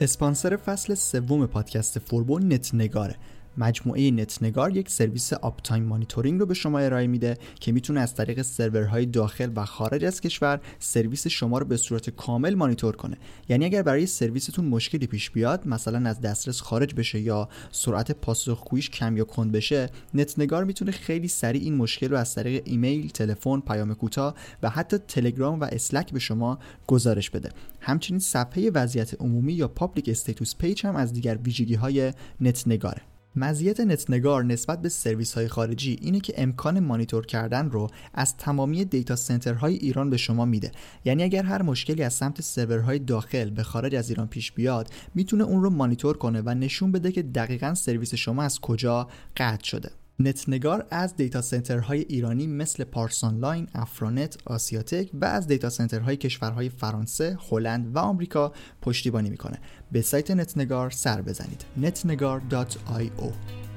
اسپانسر فصل سوم پادکست فوربو نت نگاره. مجموعه نت نگار یک سرویس uptime monitoring رو به شما ارائه میده که می‌تونه از طریق سرورهای داخل و خارج از کشور سرویس شما رو به صورت کامل مانیتور کنه یعنی اگر برای سرویستون مشکلی پیش بیاد مثلا از دسترس خارج بشه یا سرعت پاسخگوییش کم یا کند بشه نت نگار می‌تونه خیلی سریع این مشکل رو از طریق ایمیل، تلفن، پیام کوتاه و حتی تلگرام و Slack به شما گزارش بده. همچنین صفحه وضعیت عمومی یا public status page هم از دیگر ویژگی های نت نگاره. مزیت نت نگار نسبت به سرویس های خارجی اینه که امکان مانیتور کردن رو از تمامی دیتا سنترهای ایران به شما میده. یعنی اگر هر مشکلی از سمت سرورهای داخل به خارج از ایران پیش بیاد می‌تونه اون رو مانیتور کنه و نشون بده که دقیقا سرویس شما از کجا قطع شده. نت نگار از دیتا سنترهای ایرانی مثل پارس آنلاین، افرانت، آسیاتک و از دیتا سنترهای کشورهای فرانسه، هلند و آمریکا پشتیبانی می‌کنه. به سایت نتنگار سر بزنید. netnegar.io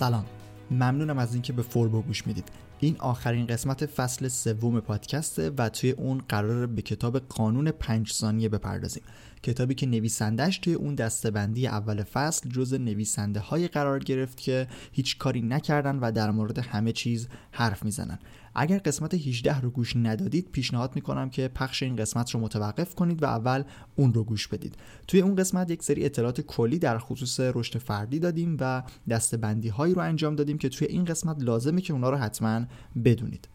سلام. ممنونم از اینکه به فوربو گوش می‌دید. این آخرین قسمت فصل سوم پادکسته و توی اون قرار به کتاب قانون پنج ثانیه بپردازیم. کتابی که نویسندش توی اون دستبندی اول فصل جز نویسنده های قرار گرفت که هیچ کاری نکردن و در مورد همه چیز حرف می‌زنن. اگر قسمت 18 رو گوش ندادید پیشنهاد می‌کنم که پخش این قسمت رو متوقف کنید و اول اون رو گوش بدید. توی اون قسمت یک سری اطلاعات کلی در خصوص رشد فردی دادیم و دستبندی هایی رو انجام دادیم که توی این قسمت لازمه که اونا رو حتما بدونید.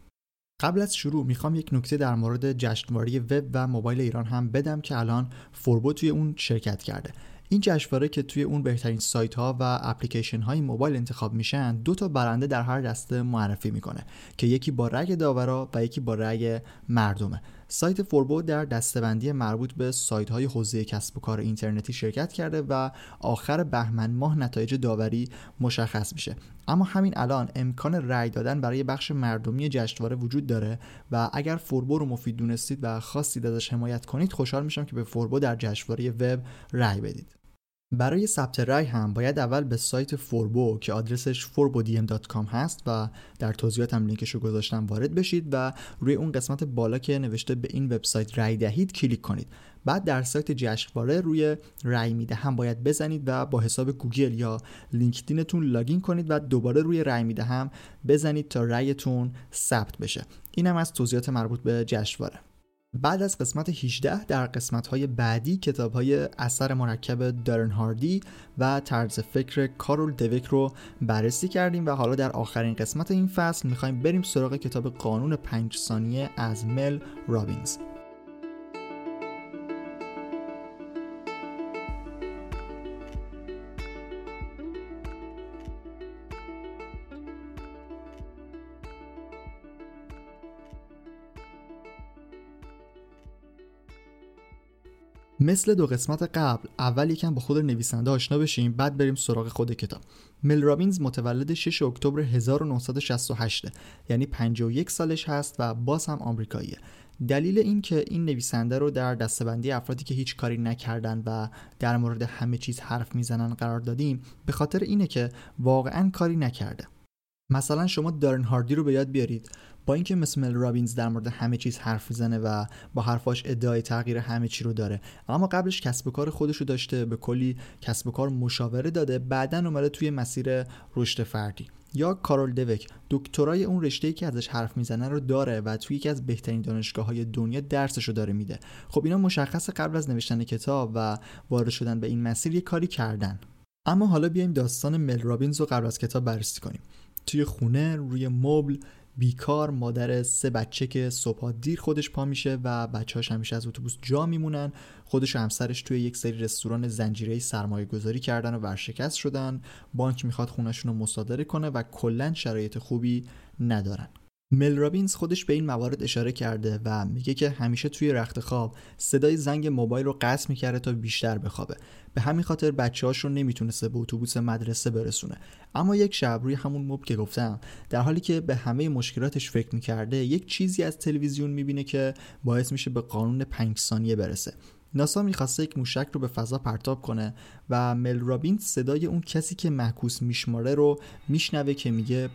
قبل از شروع می‌خوام یک نکته در مورد جشنواره وب و موبایل ایران هم بدم که الان فوربو توی اون شرکت کرده. این جشنواره که توی اون بهترین سایت ها و اپلیکیشن های موبایل انتخاب میشن دو تا برنده در هر دسته معرفی می‌کنه که یکی با رأی داورا و یکی با رأی مردمه. سایت فوربو در دستبندی مربوط به سایت های حوزه کسب و کار اینترنتی شرکت کرده و آخر بهمن ماه نتایج داوری مشخص میشه. اما همین الان امکان رأی دادن برای بخش مردمی جشنواره وجود داره و اگر فوربو رو مفید دونستید و خواستید ازش حمایت کنید خوشحال میشم که به فوربو در جشنواره وب رأی بدید. برای ثبت رای هم باید اول به سایت فوربو که آدرسش forbodm.com هست و در توضیحاتم لینکش رو گذاشتم وارد بشید و روی اون قسمت بالا که نوشته به این وبسایت رای دهید کلیک کنید. بعد در سایت جشنواره روی رای می‌دهم باید بزنید و با حساب گوگل یا لینکدینتون login کنید و دوباره روی رای می‌دهم بزنید تا رایتون ثبت بشه. اینم از توضیحات مربوط به جشنواره. بعد از قسمت 18 در قسمت های بعدی کتاب های اثر مرکب دارن هاردی و طرز فکر کارول دویک رو بررسی کردیم و حالا در آخرین قسمت این فصل می‌خوایم بریم سراغ کتاب قانون پنج ثانیه از مل رابینز. مثل دو قسمت قبل اول یکم با خود نویسنده آشنا بشیم بعد بریم سراغ خود کتاب. مل رابینز متولد 6 اکتبر 1968 یعنی 51 سالش هست و باز هم آمریکاییه. دلیل این که این نویسنده رو در دستبندی افرادی که هیچ کاری نکردن و در مورد همه چیز حرف می‌زنن قرار دادیم به خاطر اینه که واقعا کاری نکرده. مثلا شما دارن هاردی رو به یاد بیارید. با اینکه مثل مل رابینز در مورد همه چیز حرف می‌زنه و با حرفاش ادعای تغییر همه چی رو داره اما قبلش کسب و کار خودش رو داشته به کلی کسب و کار مشاوره داده بعدا اومده توی مسیر رشد فردی. یا کارول دوک دکترای اون رشته که ازش حرف می‌زنه رو داره و توی یکی از بهترین دانشگاه های دنیا درسش رو داره میده. خب اینا مشخص قبل از نوشتن کتاب و وارد شدن به این مسیر یه کاری کردن. اما حالا بیایم داستان مل رابینز رو قبل از کتاب بررسی کنیم. توی خونه روی مبل بیکار مادر سه بچه که صبح دیر خودش پا میشه و بچه‌هاش همیشه از اتوبوس جا میمونن. خودش و همسرش توی یک سری رستوران زنجیره سرمایه گذاری کردن و ورشکست شدن. بانک می‌خواد خونشون رو مصادره کنه و کلا شرایط خوبی ندارن. مل رابینز خودش به این موارد اشاره کرده و میگه که همیشه توی رخت خواب صدای زنگ موبایل رو قطع می‌کرده تا بیشتر بخوابه. به همین خاطر بچه هاش رو نمی‌تونسته به اتوبوس مدرسه برسونه. اما یک شب روی همون موب که گفتم در حالی که به همه مشکلاتش فکر می‌کرده یک چیزی از تلویزیون می‌بینه که باعث میشه به قانون پنج ثانیه برسه. ناسا می‌خواسته یک موشک رو به فضا پرتاب کنه و مل رابینز صدای اون کسی که معکوس میشماره رو میشنوه که میگه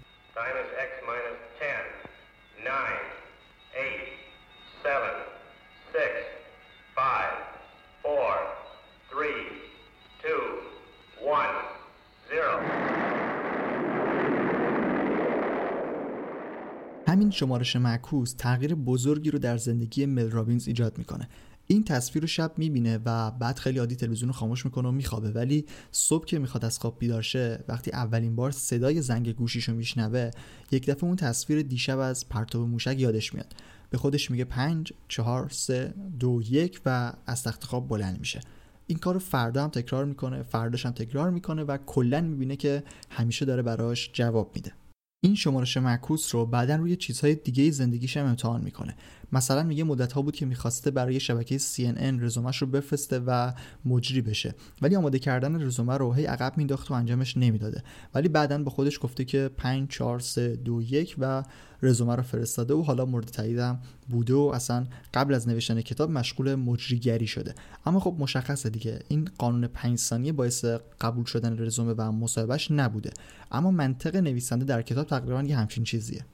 همین شمارش معکوس تغییر بزرگی رو در زندگی مل رابینز ایجاد می‌کنه. این تصویر رو شب می‌بینه و بعد خیلی عادی تلویزیون رو خاموش می‌کنه و میخوابه. ولی صبح که می‌خواد از خواب بیدار شه وقتی اولین بار صدای زنگ گوشیش رو میشنوه یک دفعه اون تصویر دیشب از پرتاب موشک یادش میاد. به خودش میگه پنج چهار سه دو یک و از تخت خواب بلند میشه. این کار فردا هم تکرار می‌کنه فرداش هم تکرار می‌کنه و کلا می‌بینه که همیشه داره براش جواب میده. این شمارش معکوس رو بعدا روی چیزهای دیگه زندگیش هم امتحان می‌کنه. مثلا میگه مدت ها بود که می‌خواسته برای شبکه CNN رزومش رو بفرسته و مجری بشه. ولی آماده کردن رزومه رو هی عقب مینداخت و انجامش نمی‌داده. ولی بعدا با خودش گفته که 5 4 3 2 1 و رزومه رو فرستاده و حالا مورد تاییدم بوده و اصلا قبل از نوشتن کتاب مشغول مجریگری شده. اما خب مشخصه دیگه. این قانون 5 ثانیه باعث قبول شدن رزومه و مصاحبهش نبوده. اما منطق نویسنده در کتاب تقریبا یه همچین چیزیه.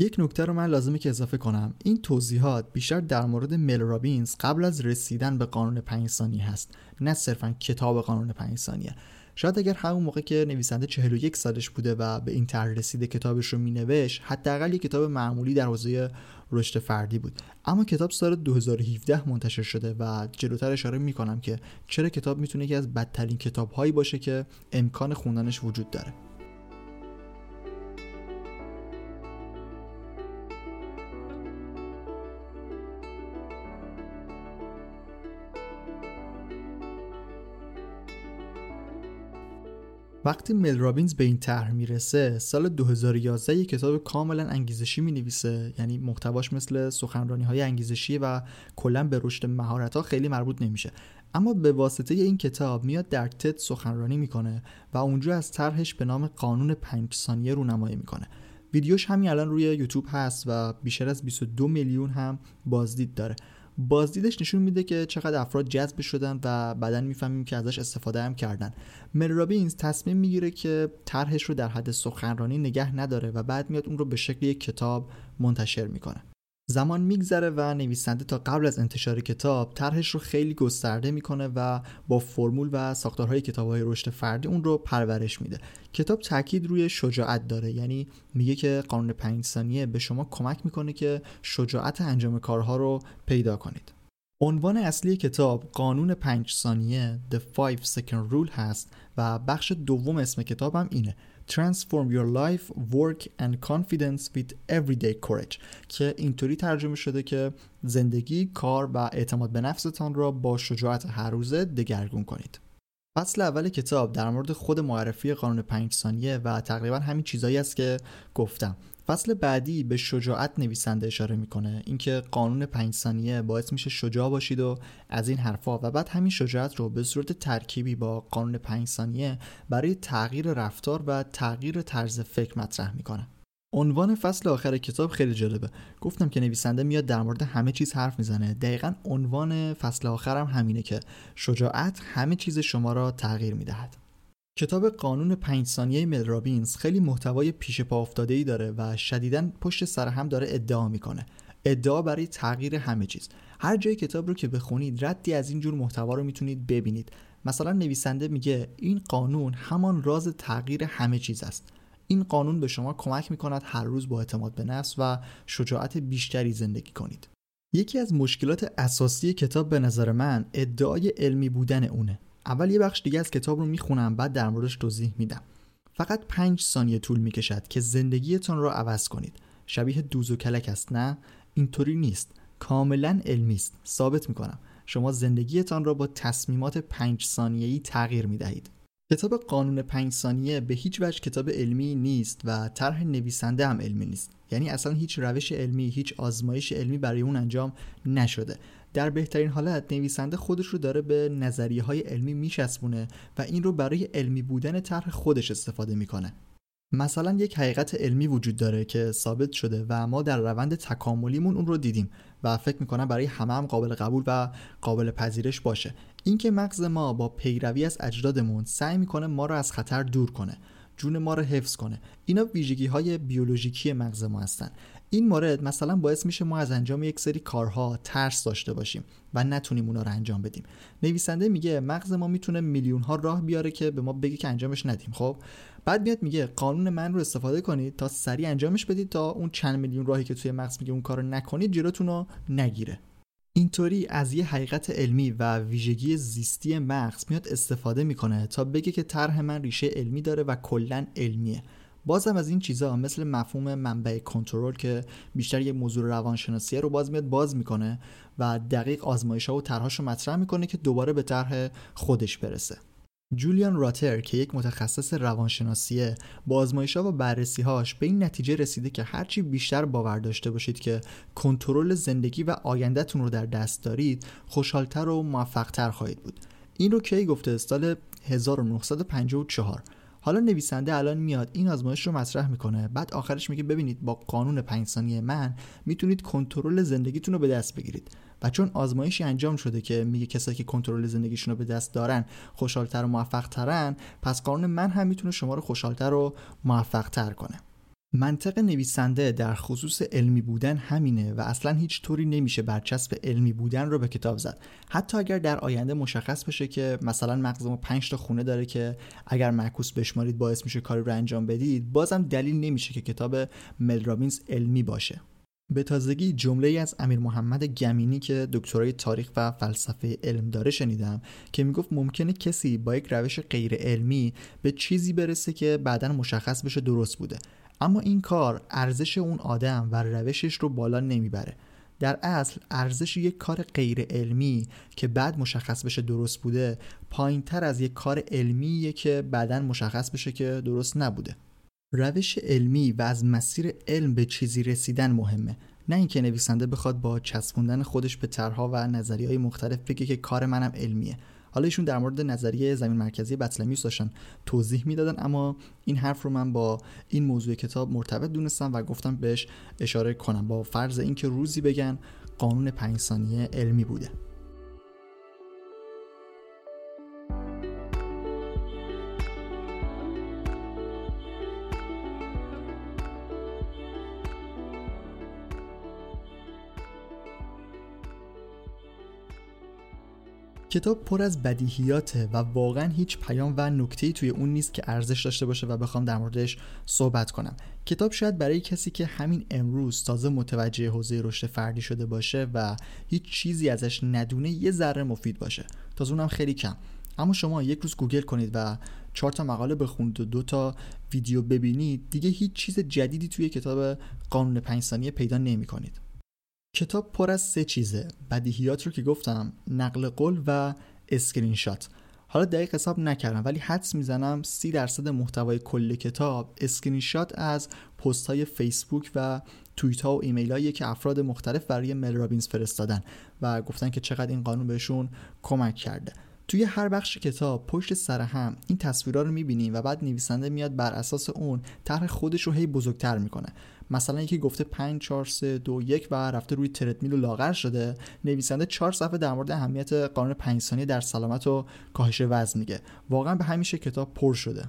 یک نکته رو من لازمه که اضافه کنم. این توضیحات بیشتر در مورد مل رابینز قبل از رسیدن به قانون 5 ثانیه هست نه صرفا کتاب قانون 5 ثانیه شاید اگر همون موقع که نویسنده 41 سالش بوده و به این طرح رسیده کتابش رو مینوشت حداقل یک کتاب معمولی در حوزه رشد فردی بود. اما کتاب سال 2017 منتشر شده و جلوتر اشاره می‌کنم که چرا کتاب می‌تونه یکی از بدترین کتاب هایی باشه که امکان خوندنش وجود داره. وقتی مل رابینز به این طرح می‌رسه سال 2011 یک کتاب کاملا انگیزشی می نویسه یعنی محتواش مثل سخنرانی های انگیزشی و کلا به رشد مهارت ها خیلی مربوط نمیشه. اما به واسطه این کتاب میاد در تد سخنرانی می‌کنه و اونجا از طرحش به نام قانون 5 ثانیه رونمایی می‌کنه. ویدیوش همین الان روی یوتیوب هست و بیشتر از 22 میلیون هم بازدید داره. بازدیدش نشون میده که چقدر افراد جذب شدن و بعدا می‌فهمیم که ازش استفاده هم کردن. مل رابینز تصمیم می‌گیره که طرحش رو در حد سخنرانی نگه نداره و بعد میاد اون رو به شکل یک کتاب منتشر می‌کنه. زمان میگذره و نویسنده تا قبل از انتشار کتاب طرحش رو خیلی گسترده می‌کنه و با فرمول و ساختارهای کتابهای رشد فردی اون رو پرورش میده. کتاب تاکید روی شجاعت داره یعنی میگه که قانون پنج ثانیه به شما کمک می‌کنه که شجاعت انجام کارها رو پیدا کنید. عنوان اصلی کتاب قانون پنج ثانیه The 5 Second Rule هست و بخش دوم اسم کتاب هم اینه. Transform your life, work and confidence with everyday courage که اینطوری ترجمه شده که زندگی، کار و اعتماد به نفستان را با شجاعت هر روزه دگرگون کنید. فصل اول کتاب در مورد خود معرفی قانون پنج ثانیه و تقریبا همین چیزایی است که گفتم فصل بعدی به شجاعت نویسنده اشاره می‌کنه. اینکه قانون پنج ثانیه باعث میشه شجاع باشید و از این حرفا و بعد همین شجاعت رو به صورت ترکیبی با قانون پنج ثانیه برای تغییر رفتار و تغییر طرز فکر مطرح می‌کنه. عنوان فصل آخر کتاب خیلی جالبه. گفتم که نویسنده میاد در مورد همه چیز حرف می‌زنه. دقیقا عنوان فصل آخرم همینه که شجاعت همه چیز شما را تغییر می‌دهد. کتاب قانون پنج ثانیه مل رابینز خیلی محتوای پیش پا افتاده ای داره و شدیدا پشت سر هم داره ادعا می‌کنه. ادعا برای تغییر همه چیز. هر جای کتاب رو که بخونید ردی از این جور محتوا رو می‌تونید ببینید. مثلا نویسنده میگه این قانون همان راز تغییر همه چیز است. این قانون به شما کمک می‌کند هر روز با اعتماد به نفس و شجاعت بیشتری زندگی کنید. یکی از مشکلات اساسی کتاب به نظر من ادعای علمی بودن اونه. اول یه بخش دیگه از کتاب رو می‌خونم بعد در موردش توضیح میدم. فقط پنج ثانیه طول می‌کشد که زندگیتان رو عوض کنید. شبیه دوز و کلک است نه؟ اینطوری نیست. کاملا علمی است. ثابت می‌کنم. شما زندگیتان را با تصمیمات پنج ثانیه‌ای تغییر می‌دهید. کتاب قانون پنج ثانیه به هیچ وجه کتاب علمی نیست و طرح نویسنده هم علمی نیست. یعنی اصلا هیچ روش علمی هیچ آزمایش علمی برای اون انجام نشده. در بهترین حالت نویسنده خودش رو داره به نظریه های علمی میشسبونه و این رو برای علمی بودن طرح خودش استفاده می‌کنه. مثلا یک حقیقت علمی وجود داره که ثابت شده و ما در روند تکاملیمون اون رو دیدیم و فکر می‌کنم برای همه هم قابل قبول و قابل پذیرش باشه. اینکه مغز ما با پیروی از اجدادمون سعی می‌کنه ما رو از خطر دور کنه جون ما رو حفظ کنه اینا ویژگی های بیولوژیکی مغز ما هستن. این مورد مثلا باعث میشه ما از انجام یک سری کارها ترس داشته باشیم و نتونیم اونا رو انجام بدیم. نویسنده میگه مغز ما می‌تونه میلیون ها راه بیاره که به ما بگه که انجامش ندیم خب؟ بعد میاد میگه قانون من رو استفاده کنید تا سریع انجامش بدید تا اون چند میلیون راهی که توی مغز میگه اون کارو نکنید جلوتون رو نگیره. اینطوری از یه حقیقت علمی و ویژگی زیستی مغز میاد استفاده می‌کنه تا بگه که طرح من ریشه علمی داره و کلا علمیه. بازم از این چیزها مثل مفهوم منبع کنترل که بیشتر یک موضوع روانشناسیه رو باز میاد باز می‌کنه و دقیق آزمایش ها و طرحهاش رو مطرح می‌کنه که دوباره به طرح خودش برسه. جولیان راتر که یک متخصص روانشناسیه با آزمایش ها و بررسی هاش به این نتیجه رسیده که هرچی بیشتر باور داشته باشید که کنترل زندگی و آیندهتون رو در دست دارید خوشحالتر و موفقتر خواهید بود. این رو کی گفته؟ سال 1954 حالا نویسنده الان میاد این آزمایش رو مطرح می‌کنه. بعد آخرش میگه ببینید با قانون 5 ثانیه من می‌تونید کنترل زندگیتون رو به دست بگیرید. و چون آزمایشی انجام شده که میگه کسایی که کنترل زندگیشون رو به دست دارن خوشحالتر و موفقترن پس قانون من هم می‌تونه شما رو خوشحالتر و موفقتر کنه. منطق نویسنده در خصوص علمی بودن همینه و اصلا هیچ طوری نمیشه برچسب علمی بودن رو به کتاب زد. حتی اگر در آینده مشخص بشه که مثلا مغز ما 5 تا خونه داره که اگر معکوس بشمارید باعث میشه کاری رو انجام بدید بازم دلیل نمیشه که کتاب ملرابینز علمی باشه. به تازگی جمله ای از امیر محمد گمینی که دکترای تاریخ و فلسفه علم داره شنیدم که می‌گفت ممکنه کسی با یک روش غیر علمی به چیزی برسه که بعدا مشخص بشه درست بوده. اما این کار ارزش اون آدم و روشش رو بالا نمی‌بره. در اصل ارزش یک کار غیر علمی که بعد مشخص بشه درست بوده پایین تر از یک کار علمیه که بعدا مشخص بشه که درست نبوده. روش علمی و از مسیر علم به چیزی رسیدن مهمه. نه اینکه نویسنده بخواد با چسبوندن خودش به طرحها و نظریه های مختلف بگه که کار منم علمیه. حالا ایشون در مورد نظریه زمین مرکزی بطلمیوس داشتن توضیح می‌دادن اما این حرف رو من با این موضوع کتاب مرتبط دونستم و گفتم بهش اشاره کنم با فرض اینکه روزی بگن قانون پنج ثانیه علمی بوده. کتاب پر از بدیهیاته و واقعا هیچ پیام و نکته توی اون نیست که ارزش داشته باشه و بخوام در موردش صحبت کنم. کتاب شاید برای کسی که همین امروز تازه متوجه حوزه رشد فردی شده باشه و هیچ چیزی ازش ندونه یه ذره مفید باشه. تازه اونم خیلی کم. اما شما یک روز گوگل کنید و چهار تا مقاله بخونید و دو تا ویدیو ببینید دیگه هیچ چیز جدیدی توی کتاب قانون پنج ثانیه پیدا نمی کنید کتاب پر از سه چیزه. بدیهیات رو که گفتم نقل قول و اسکرین شات حالا دقیق حساب نکردم ولی حدس می‌زنم سی درصد محتوای کل کتاب اسکرین شات از پست های فیسبوک و توییت ها و ایمیل هایی که افراد مختلف برای مل رابینز فرستادن و گفتن که چقدر این قانون بهشون کمک کرده. توی هر بخش کتاب پشت سر هم این تصویرها رو می‌بینیم و بعد نویسنده میاد بر اساس اون طرح خودش رو هی بزرگتر می‌کنه. مثلا یکی گفته 5 4 3 2 1 و رفته روی تردمیل و لاغر شده. نویسنده 4 صفحه در مورد اهمیت قانون 5 ثانیه در سلامت و کاهش وزن میگه. واقعا به همیشه کتاب پر شده.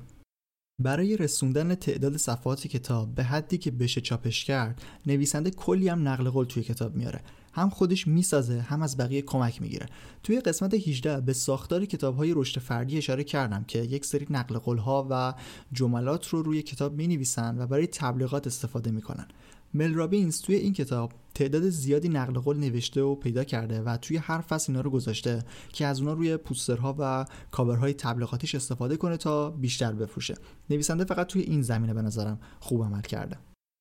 برای رسوندن تعداد صفحات کتاب به حدی که بشه چاپش کرد نویسنده کلی هم نقل قول توی کتاب میاره. هم خودش می‌سازه هم از بقیه کمک می‌گیره. توی قسمت 18 به ساختار کتاب های رشد فردی اشاره کردم که یک سری نقل قول ها و جملات رو روی کتاب می نویسن و برای تبلیغات استفاده می‌کنن. مل رابینز توی این کتاب تعداد زیادی نقل قول نوشته و پیدا کرده و توی هر فصل اینا رو گذاشته که از اونا روی پوسترها و کاورهای تبلیغاتیش استفاده کنه تا بیشتر بفروشه. نویسنده فقط توی این زمینه به نظرم خوب عمل کرده.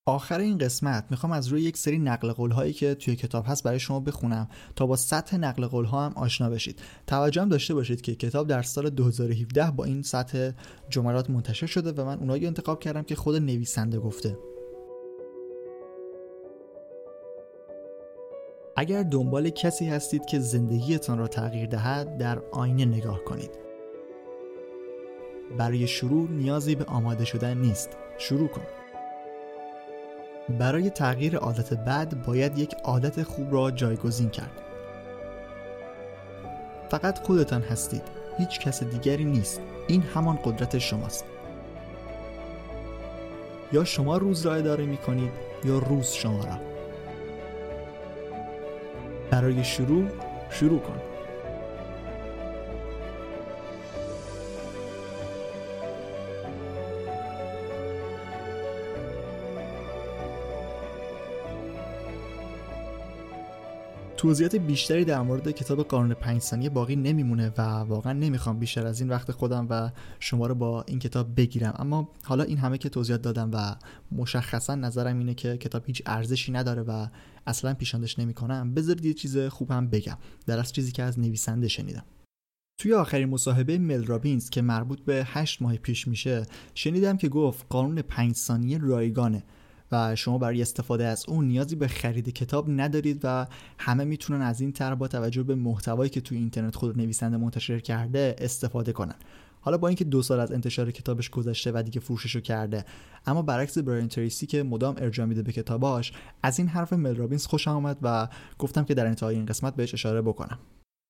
آخر این قسمت می‌خوام از روی یک سری نقل قول هایی که توی کتاب هست برای شما بخونم تا با سطح نقل قول ها هم آشنا بشید. توجه هم داشته باشید که کتاب در سال 2017 با این سطح جملات منتشر شده و من اونایی انتخاب کردم که خود نویسنده گفته. اگر دنبال کسی هستید که زندگیتان را تغییر دهد در آینه نگاه کنید. برای شروع نیازی به آماده شدن نیست. شروع کن. برای تغییر عادت بد باید یک عادت خوب را جایگزین کرد. فقط خودتان هستید. هیچ کس دیگری نیست. این همان قدرت شماست. یا شما روز را اداره می کنید یا روز شما را. برای شروع شروع کن. توضیحات بیشتری در مورد کتاب قانون پنج ثانیه باقی نمیمونه و واقعا نمی‌خوام بیشتر از این وقت خودم و شما رو با این کتاب بگیرم. اما حالا این همه که توضیحات دادم و مشخصا نظرم اینه که کتاب هیچ ارزشی نداره و اصلا پیشاندش نمی‌کنم بذارید یه چیز خوب هم بگم. در از چیزی که از نویسنده شنیدم. توی آخرین مصاحبه مل رابینز که مربوط به هشت ماه پیش میشه شنیدم که گفت قانون پنج ثانیه رایگانه. و شما برای استفاده از اون نیازی به خرید کتاب ندارید و همه می‌تونن از این طرح با توجه به محتوایی که توی اینترنت خود نویسنده منتشر کرده استفاده کنن. حالا با اینکه دو سال از انتشار کتابش گذشته و دیگه فروششو کرده اما برعکس براین تریسی که مدام ارجاع میده به کتاباش از این حرف مل رابینز خوشم آمد و گفتم که در انتهای این قسمت بهش اشاره بکنم.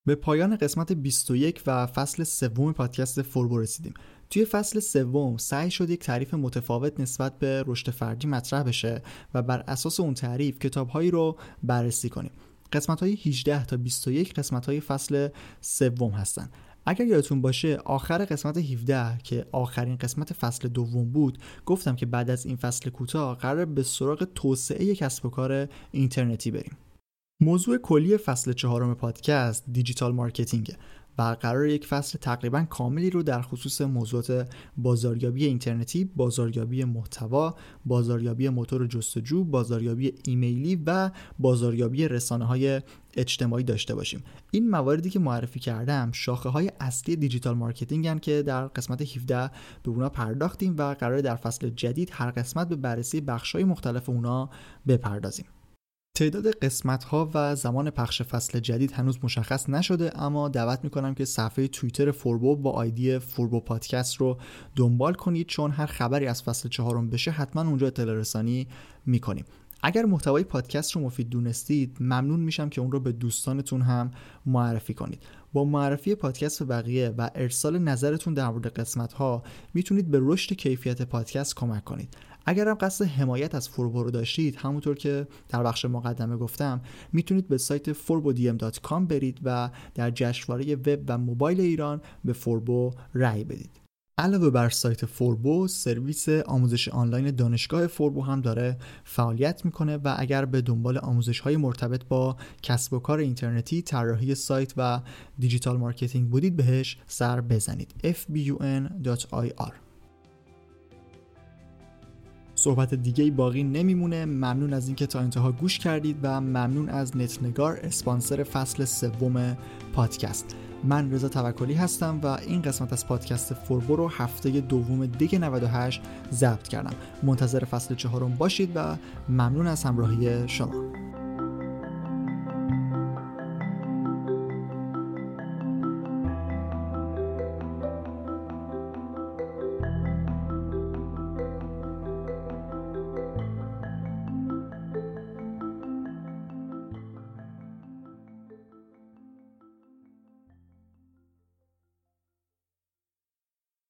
به پایان قسمت 21 و فصل سوم پادکست فوربو رسیدیم. توی فصل سوم سعی شد یک تعریف متفاوت نسبت به رشد فردی مطرح بشه و بر اساس اون تعریف کتابهایی رو بررسی کنیم. قسمت های 18 تا 21 قسمت های فصل سوم هستن. اگر یادتون باشه آخر قسمت 17 که آخرین قسمت فصل دوم بود گفتم که بعد از این فصل کوتاه قرار به سراغ توسعه کسب و کار اینترنتی بریم. موضوع کلی فصل چهارم پادکست دیجیتال مارکتینگه و قراره یک فصل تقریبا کاملی رو در خصوص موضوعات بازاریابی اینترنتی، بازاریابی محتوا، بازاریابی موتور جستجو، بازاریابی ایمیلی و بازاریابی رسانه های اجتماعی داشته باشیم. این مواردی که معرفی کردم شاخه های اصلی digital marketing ان که در قسمت 17 به اونا پرداختیم و قراره در فصل جدید هر قسمت به بررسی بخش های مختلف اونا بپردازیم. تعداد قسمت ها و زمان پخش فصل جدید هنوز مشخص نشده اما دعوت می‌کنم که صفحه توییتر فوربو با آیدی فوربو پادکست رو دنبال کنید چون هر خبری از فصل چهارم بشه حتما اونجا اطلاع رسانی می‌کنیم. اگر محتوای پادکست رو مفید دونستید ممنون میشم که اون رو به دوستانتون هم معرفی کنید. با معرفی پادکست به بقیه و ارسال نظرتون در مورد قسمت ها می‌تونید به رشد کیفیت پادکست کمک کنید. اگر هم قصد حمایت از فوربو رو داشتید همونطور که در بخش مقدمه گفتم می‌تونید به سایت forbodm.com برید و در جشنواره وب و موبایل ایران به فوربو رأی بدید. علاوه بر سایت فوربو سرویس آموزش آنلاین دانشگاه فوربو هم داره فعالیت می‌کنه و اگر به دنبال آموزش های مرتبط با کسب و کار اینترنتی طراحی سایت و digital marketing بودید بهش سر بزنید. Fbun.ir صحبت دیگه باقی نمیمونه. ممنون از اینکه تا انتها گوش کردید و ممنون از نت نگار اسپانسر فصل سوم پادکست. من رضا توکلی هستم و این قسمت از پادکست فوربو رو هفته دوم دیگه 98 ضبط کردم. منتظر فصل چهارم باشید و ممنون از همراهی شما.